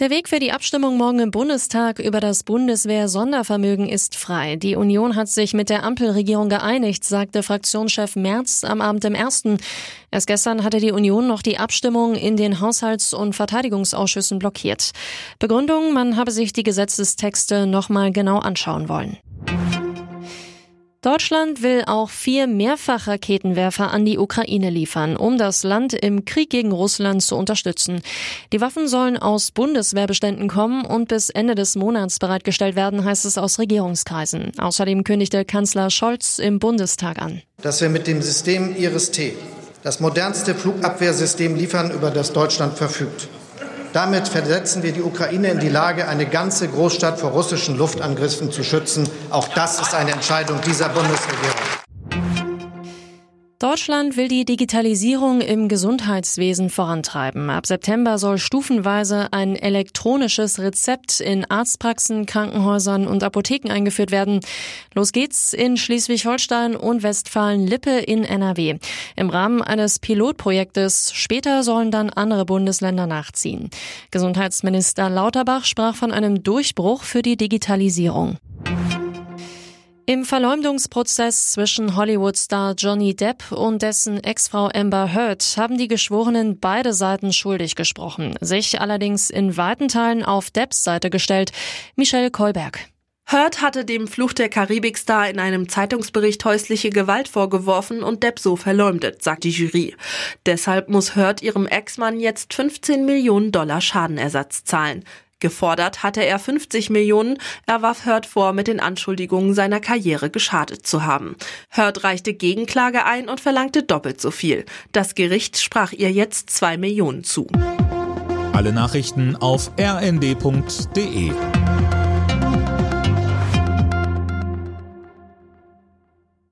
Der Weg für die Abstimmung morgen im Bundestag über das Bundeswehr-Sondervermögen ist frei. Die Union hat sich mit der Ampelregierung geeinigt, sagte Fraktionschef Merz am Abend im ersten. Erst gestern hatte die Union noch die Abstimmung in den Haushalts- und Verteidigungsausschüssen blockiert. Begründung, man habe sich die Gesetzestexte nochmal genau anschauen wollen. Deutschland will auch vier Mehrfachraketenwerfer an die Ukraine liefern, um das Land im Krieg gegen Russland zu unterstützen. Die Waffen sollen aus Bundeswehrbeständen kommen und bis Ende des Monats bereitgestellt werden, heißt es aus Regierungskreisen. Außerdem kündigte Kanzler Scholz im Bundestag an. Dass wir mit dem System Iris-T das modernste Flugabwehrsystem liefern, über das Deutschland verfügt. Damit versetzen wir die Ukraine in die Lage, eine ganze Großstadt vor russischen Luftangriffen zu schützen. Auch das ist eine Entscheidung dieser Bundesregierung. Deutschland will die Digitalisierung im Gesundheitswesen vorantreiben. Ab September soll stufenweise ein elektronisches Rezept in Arztpraxen, Krankenhäusern und Apotheken eingeführt werden. Los geht's in Schleswig-Holstein und Westfalen-Lippe in NRW. Im Rahmen eines Pilotprojektes. Später sollen dann andere Bundesländer nachziehen. Gesundheitsminister Lauterbach sprach von einem Durchbruch für die Digitalisierung. Im Verleumdungsprozess zwischen Hollywood-Star Johnny Depp und dessen Ex-Frau Amber Heard haben die Geschworenen beide Seiten schuldig gesprochen, sich allerdings in weiten Teilen auf Depps Seite gestellt. Michelle Kolberg. Heard hatte dem Fluch der Karibik-Star in einem Zeitungsbericht häusliche Gewalt vorgeworfen und Depp so verleumdet, sagt die Jury. Deshalb muss Heard ihrem Ex-Mann jetzt 15 Millionen Dollar Schadenersatz zahlen. Gefordert hatte er 50 Millionen. Er warf Hurt vor, mit den Anschuldigungen seiner Karriere geschadet zu haben. Hurt reichte Gegenklage ein und verlangte doppelt so viel. Das Gericht sprach ihr jetzt zwei Millionen zu. Alle Nachrichten auf rnd.de